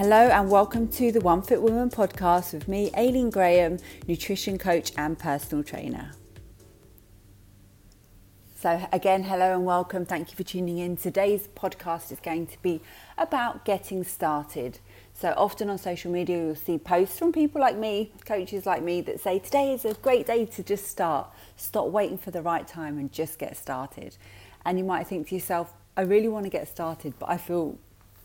Hello and welcome to the One Fit Woman podcast with me, Aileen Graham, nutrition coach and personal trainer. So, again, hello and welcome. Thank you for tuning in. Today's podcast is going to be about getting started. So, often on social media, you'll see posts from people like me, coaches like me, that say today is a great day to just start. Stop waiting for the right time and just get started. And you might think to yourself, I really want to get started, but I feel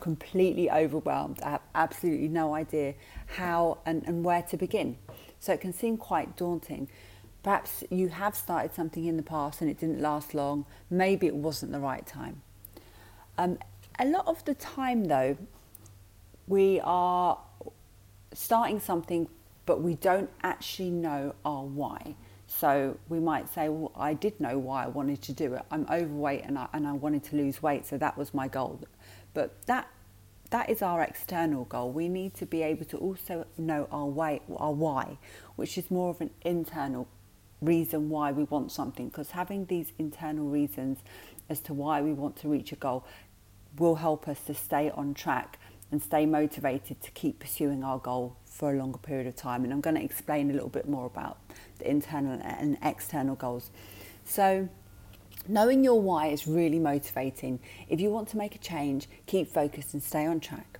completely overwhelmed. I have absolutely no idea how and, and where to begin. So it can seem quite daunting. Perhaps you have started something in the past and it didn't last long. Maybe it wasn't the right time. Um, a lot of the time, though, we are starting something, but we don't actually know our why. So we might say, well, I did know why I wanted to do it. I'm overweight and I, and I wanted to lose weight, so that was my goal. But that that is our external goal. We need to be able to also know our way, our why, which is more of an internal reason why we want something. Because having these internal reasons as to why we want to reach a goal will help us to stay on track and stay motivated to keep pursuing our goal for a longer period of time. And I'm going to explain a little bit more about the internal and external goals. So Knowing your why is really motivating. If you want to make a change, keep focused and stay on track.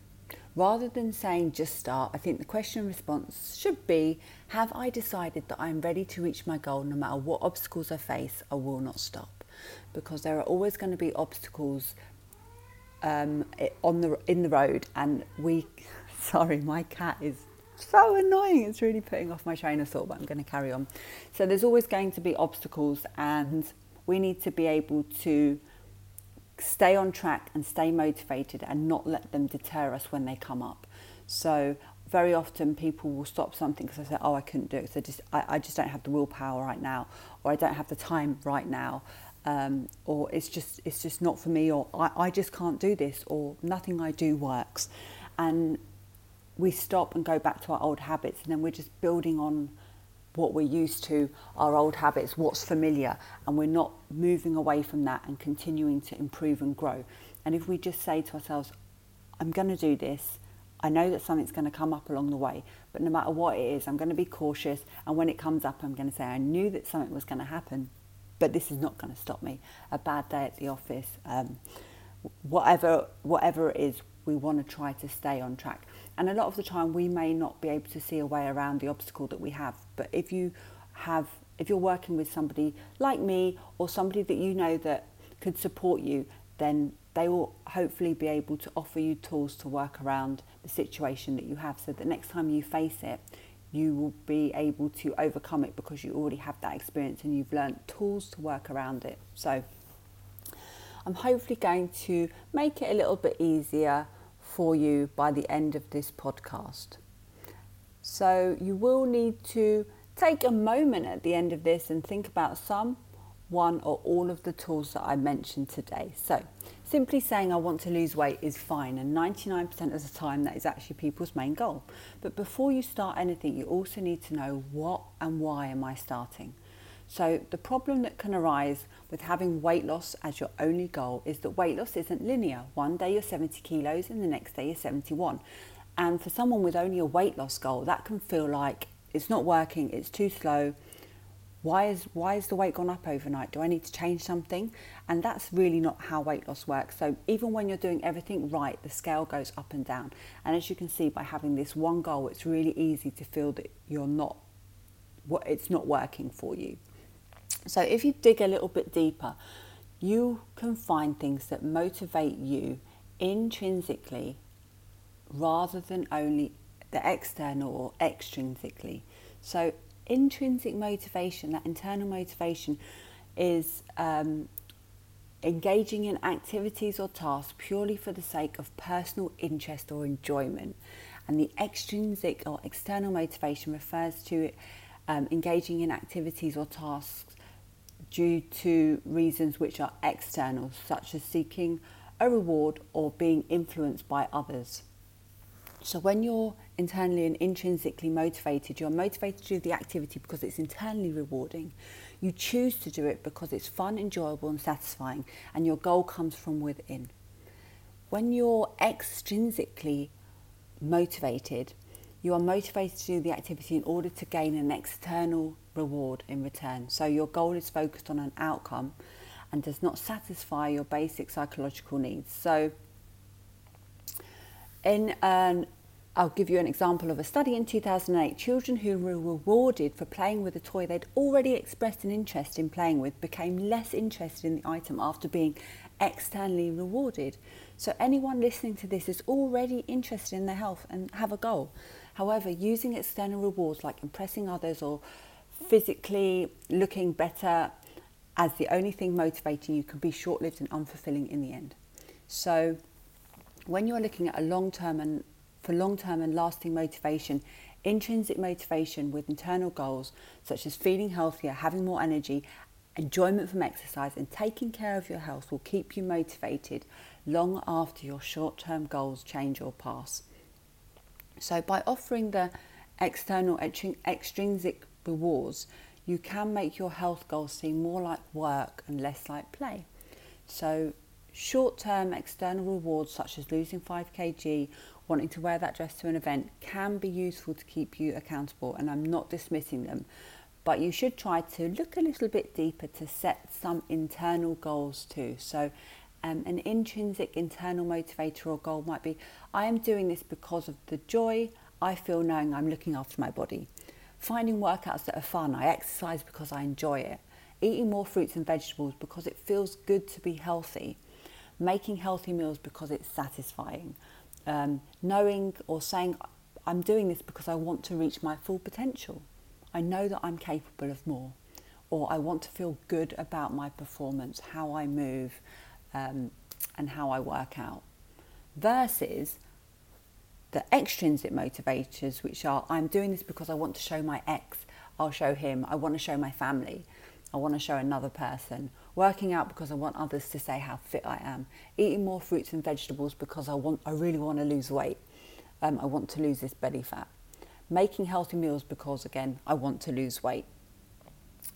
Rather than saying just start, I think the question and response should be Have I decided that I'm ready to reach my goal no matter what obstacles I face? I will not stop. Because there are always going to be obstacles um, on the in the road, and we. Sorry, my cat is so annoying. It's really putting off my train of thought, but I'm going to carry on. So there's always going to be obstacles, and we need to be able to stay on track and stay motivated and not let them deter us when they come up. So very often people will stop something because I say, oh, I couldn't do it. So just, I, I just don't have the willpower right now, or I don't have the time right now, um, or it's just, it's just not for me, or I, I just can't do this, or nothing I do works. And we stop and go back to our old habits, and then we're just building on what we're used to, our old habits, what's familiar, and we're not moving away from that and continuing to improve and grow. And if we just say to ourselves, I'm going to do this, I know that something's going to come up along the way, but no matter what it is, I'm going to be cautious. And when it comes up, I'm going to say, I knew that something was going to happen, but this is not going to stop me. A bad day at the office, um, whatever, whatever it is, we want to try to stay on track. And a lot of the time, we may not be able to see a way around the obstacle that we have. But if you have, if you're working with somebody like me or somebody that you know that could support you, then they will hopefully be able to offer you tools to work around the situation that you have so that next time you face it, you will be able to overcome it because you already have that experience and you've learned tools to work around it. So I'm hopefully going to make it a little bit easier for you by the end of this podcast. So you will need to take a moment at the end of this and think about some, one, or all of the tools that I mentioned today. So simply saying I want to lose weight is fine, and 99% of the time that is actually people's main goal. But before you start anything, you also need to know what and why am I starting. So, the problem that can arise with having weight loss as your only goal is that weight loss isn't linear. One day you're 70 kilos and the next day you're 71. And for someone with only a weight loss goal, that can feel like it's not working, it's too slow. Why is why is the weight gone up overnight? Do I need to change something? And that's really not how weight loss works. So even when you're doing everything right, the scale goes up and down. And as you can see by having this one goal, it's really easy to feel that you're not what it's not working for you. So if you dig a little bit deeper, you can find things that motivate you intrinsically rather than only the external or extrinsically. So intrinsic motivation, that internal motivation, is um, engaging in activities or tasks purely for the sake of personal interest or enjoyment. And the extrinsic or external motivation refers to um, engaging in activities or tasks due to reasons which are external, such as seeking a reward or being influenced by others. So, when you're internally and intrinsically motivated, you're motivated to do the activity because it's internally rewarding. You choose to do it because it's fun, enjoyable, and satisfying, and your goal comes from within. When you're extrinsically motivated, you are motivated to do the activity in order to gain an external reward in return. So your goal is focused on an outcome and does not satisfy your basic psychological needs. So, in an I'll give you an example of a study in 2008. Children who were rewarded for playing with a toy they'd already expressed an interest in playing with became less interested in the item after being externally rewarded. So, anyone listening to this is already interested in their health and have a goal. However, using external rewards like impressing others or physically looking better as the only thing motivating you can be short lived and unfulfilling in the end. So, when you're looking at a long term and for long term and lasting motivation, intrinsic motivation with internal goals such as feeling healthier, having more energy, enjoyment from exercise, and taking care of your health will keep you motivated long after your short term goals change or pass. So, by offering the external extrinsic rewards, you can make your health goals seem more like work and less like play. So, short term external rewards such as losing 5 kg, wanting to wear that dress to an event, can be useful to keep you accountable, and I'm not dismissing them. But you should try to look a little bit deeper to set some internal goals too. So, um, an intrinsic internal motivator or goal might be I am doing this because of the joy I feel knowing I'm looking after my body. Finding workouts that are fun, I exercise because I enjoy it. Eating more fruits and vegetables because it feels good to be healthy. Making healthy meals because it's satisfying. Um, knowing or saying, I'm doing this because I want to reach my full potential. I know that I'm capable of more. Or I want to feel good about my performance, how I move, um, and how I work out. Versus the extrinsic motivators, which are I'm doing this because I want to show my ex, I'll show him, I want to show my family, I want to show another person, working out because I want others to say how fit I am, eating more fruits and vegetables because I want I really want to lose weight, um, I want to lose this belly fat, making healthy meals because again I want to lose weight,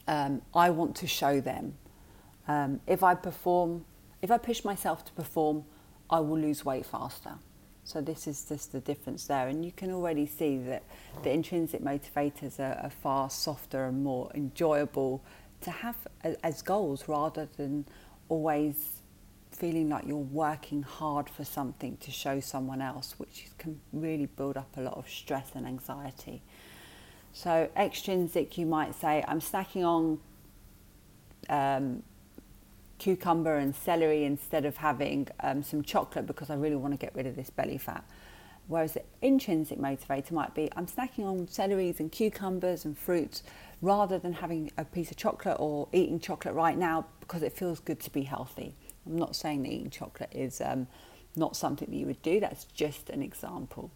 um, I want to show them. Um, if I perform, if I push myself to perform, I will lose weight faster. So this is just the difference there, and you can already see that the intrinsic motivators are, are far softer and more enjoyable to have as goals rather than always feeling like you're working hard for something to show someone else, which can really build up a lot of stress and anxiety. So extrinsic, you might say, I'm snacking on um, cucumber and celery instead of having um, some chocolate because I really want to get rid of this belly fat. Whereas the intrinsic motivator might be I'm snacking on celeries and cucumbers and fruits rather than having a piece of chocolate or eating chocolate right now because it feels good to be healthy. I'm not saying that eating chocolate is um, not something that you would do, that's just an example.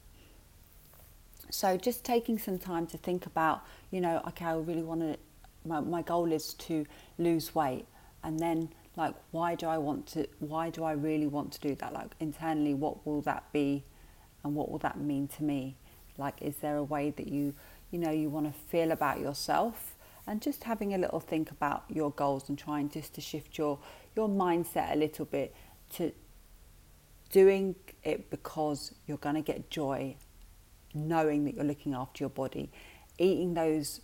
So, just taking some time to think about, you know, okay, I really want to, my, my goal is to lose weight, and then like why do i want to why do i really want to do that? Like internally what will that be? And what will that mean to me? Like is there a way that you you know you want to feel about yourself? And just having a little think about your goals and trying just to shift your your mindset a little bit to doing it because you're going to get joy knowing that you're looking after your body. Eating those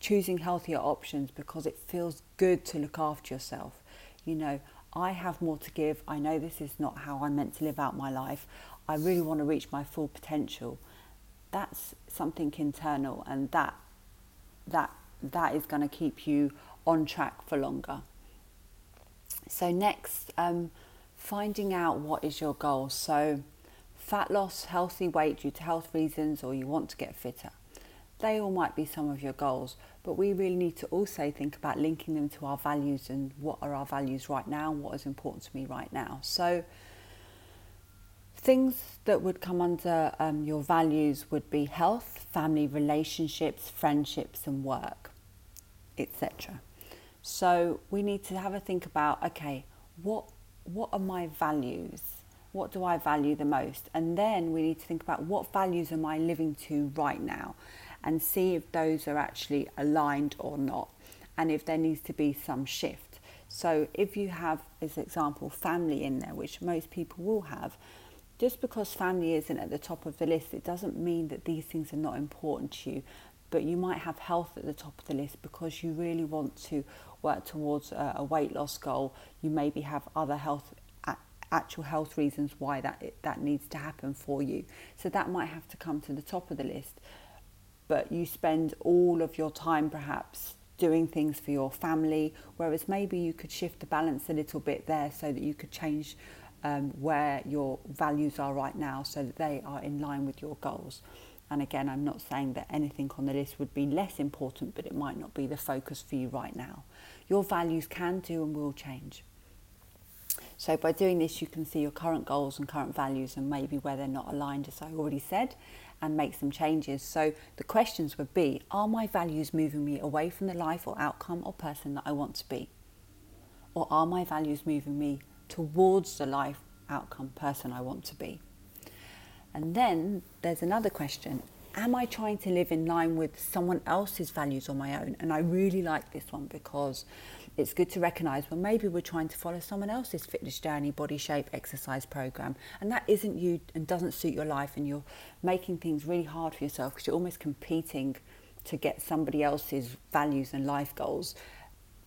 choosing healthier options because it feels good to look after yourself you know, I have more to give. I know this is not how I'm meant to live out my life. I really want to reach my full potential. That's something internal, and that that that is going to keep you on track for longer. So next, um, finding out what is your goal. So fat loss, healthy weight due to health reasons, or you want to get fitter. They all might be some of your goals, but we really need to also think about linking them to our values and what are our values right now and what is important to me right now. So, things that would come under um, your values would be health, family relationships, friendships, and work, etc. So, we need to have a think about okay, what what are my values? What do I value the most? And then we need to think about what values am I living to right now? And see if those are actually aligned or not and if there needs to be some shift. So if you have, as example, family in there, which most people will have, just because family isn't at the top of the list, it doesn't mean that these things are not important to you. But you might have health at the top of the list because you really want to work towards a, weight loss goal. You maybe have other health actual health reasons why that that needs to happen for you. So that might have to come to the top of the list. But you spend all of your time perhaps doing things for your family, whereas maybe you could shift the balance a little bit there so that you could change um, where your values are right now so that they are in line with your goals. And again, I'm not saying that anything on the list would be less important, but it might not be the focus for you right now. Your values can do and will change. So by doing this, you can see your current goals and current values and maybe where they're not aligned, as I already said, and make some changes. So the questions would be, are my values moving me away from the life or outcome or person that I want to be? Or are my values moving me towards the life, outcome, person I want to be? And then there's another question. Am I trying to live in line with someone else's values or my own? And I really like this one because it's good to recognize well maybe we're trying to follow someone else's fitness journey body shape exercise program. And that isn't you and doesn't suit your life and you're making things really hard for yourself because you're almost competing to get somebody else's values and life goals.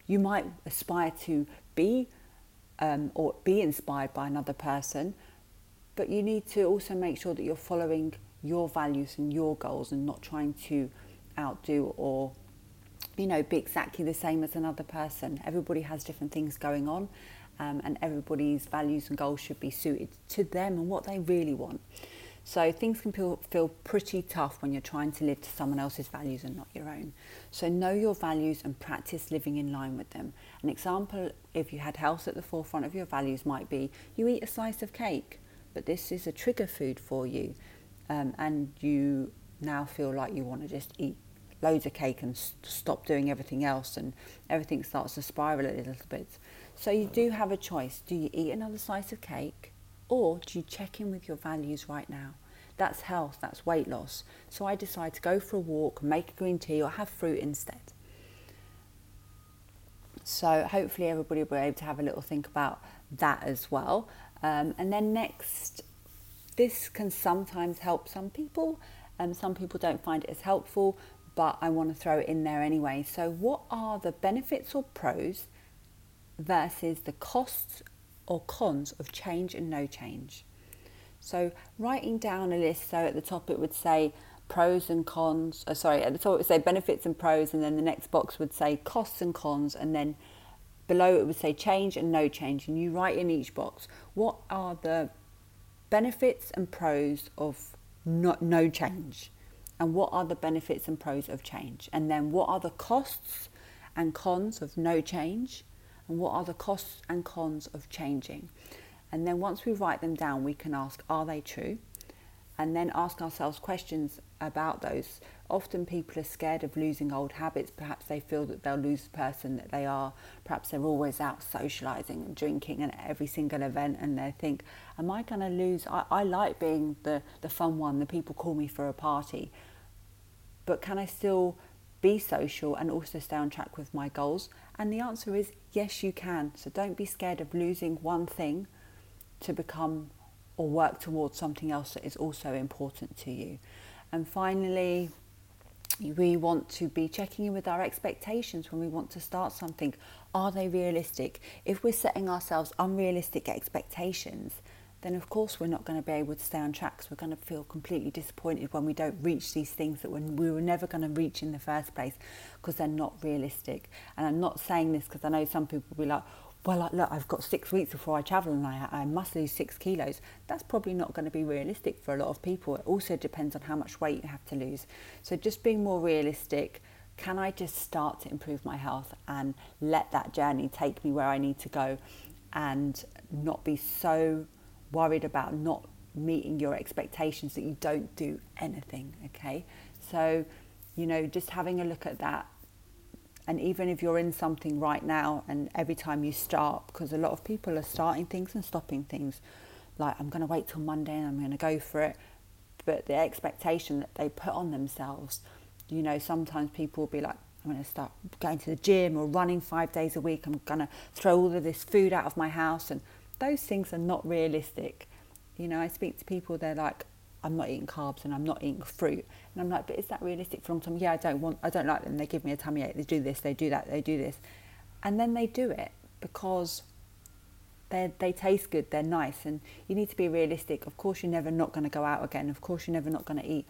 You might aspire to be um, or be inspired by another person but you need to also make sure that you're following your values and your goals and not trying to outdo or you know, be exactly the same as another person. Everybody has different things going on, um, and everybody's values and goals should be suited to them and what they really want. So things can feel, pretty tough when you're trying to live to someone else's values and not your own. So know your values and practice living in line with them. An example, if you had health at the forefront of your values, might be you eat a slice of cake, but this is a trigger food for you, um, and you now feel like you want to just eat loads of cake and stop doing everything else and everything starts to spiral a little bit. So you do have a choice. Do you eat another slice of cake or do you check in with your values right now? That's health, that's weight loss. So I decide to go for a walk, make a green tea or have fruit instead. So hopefully everybody will be able to have a little think about that as well. Um, and then next, this can sometimes help some people and some people don't find it as helpful but I want to throw it in there anyway. So, what are the benefits or pros versus the costs or cons of change and no change? So, writing down a list, so at the top it would say pros and cons, uh, sorry, at the top it would say benefits and pros, and then the next box would say costs and cons, and then below it would say change and no change. And you write in each box what are the benefits and pros of not, no change and what are the benefits and pros of change? And then what are the costs and cons of no change? And what are the costs and cons of changing? And then once we write them down, we can ask, are they true? And then ask ourselves questions about those. Often people are scared of losing old habits. Perhaps they feel that they'll lose the person that they are. Perhaps they're always out socializing and drinking at every single event and they think, am I going to lose? I, I like being the, the fun one. The people call me for a party but can I still be social and also stay on track with my goals? And the answer is yes, you can. So don't be scared of losing one thing to become or work towards something else that is also important to you. And finally, we want to be checking in with our expectations when we want to start something. Are they realistic? If we're setting ourselves unrealistic expectations, then of course we're not going to be able to stay on track. So we're going to feel completely disappointed when we don't reach these things that we were never going to reach in the first place because they're not realistic. And I'm not saying this because I know some people will be like, well, look, I've got six weeks before I travel and I, I must lose six kilos. That's probably not going to be realistic for a lot of people. It also depends on how much weight you have to lose. So just being more realistic, can I just start to improve my health and let that journey take me where I need to go and not be so worried about not meeting your expectations that you don't do anything okay? So you know just having a look at that. And even if you're in something right now and every time you start because a lot of people are starting things and stopping things. Like i'm going to wait till monday and i'm going to go for it. But the expectation that they put on themselves you know sometimes people will be like i'm going to start going to the gym or running five days a week. I'm going to throw all of this food out of my house and those things are not realistic. You know, I speak to people, they're like, I'm not eating carbs and I'm not eating fruit. And I'm like, but is that realistic for long time? Yeah, I don't want, I don't like them. They give me a tummy ache. They do this, they do that, they do this. And then they do it because they they taste good, they're nice. And you need to be realistic. Of course, you're never not going to go out again. Of course, you're never not going to eat,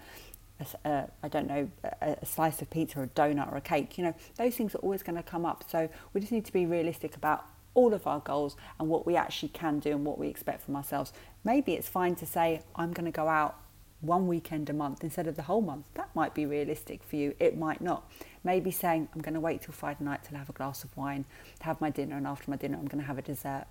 a, a, I don't know, a, a slice of pizza or a donut or a cake. You know, those things are always going to come up. So we just need to be realistic about all of our goals and what we actually can do and what we expect from ourselves. Maybe it's fine to say, I'm going to go out one weekend a month instead of the whole month. That might be realistic for you, it might not. Maybe saying, I'm going to wait till Friday night to have a glass of wine, have my dinner, and after my dinner, I'm going to have a dessert.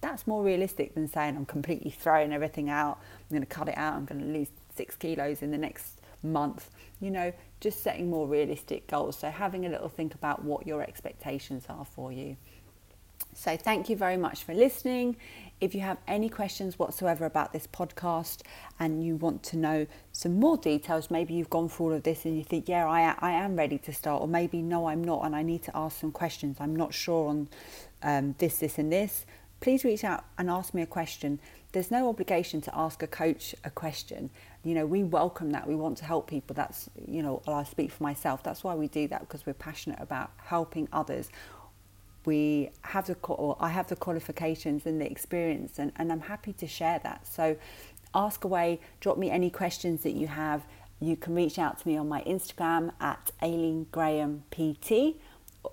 That's more realistic than saying, I'm completely throwing everything out, I'm going to cut it out, I'm going to lose six kilos in the next month. You know, just setting more realistic goals. So, having a little think about what your expectations are for you. So, thank you very much for listening. If you have any questions whatsoever about this podcast and you want to know some more details, maybe you've gone through all of this and you think, yeah, I, I am ready to start, or maybe no, I'm not, and I need to ask some questions. I'm not sure on um, this, this, and this. Please reach out and ask me a question. There's no obligation to ask a coach a question. You know, we welcome that. We want to help people. That's, you know, I speak for myself. That's why we do that because we're passionate about helping others we have the or I have the qualifications and the experience and, and I'm happy to share that. So ask away, drop me any questions that you have. You can reach out to me on my Instagram at Aileen Graham PT.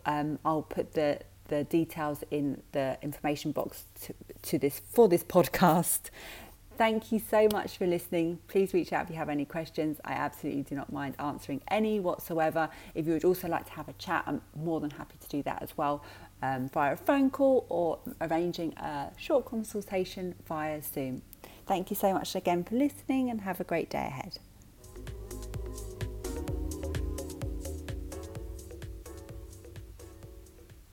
Um, I'll put the the details in the information box to, to this for this podcast. Thank you so much for listening. Please reach out if you have any questions. I absolutely do not mind answering any whatsoever. If you would also like to have a chat, I'm more than happy to do that as well um, via a phone call or arranging a short consultation via Zoom. Thank you so much again for listening and have a great day ahead.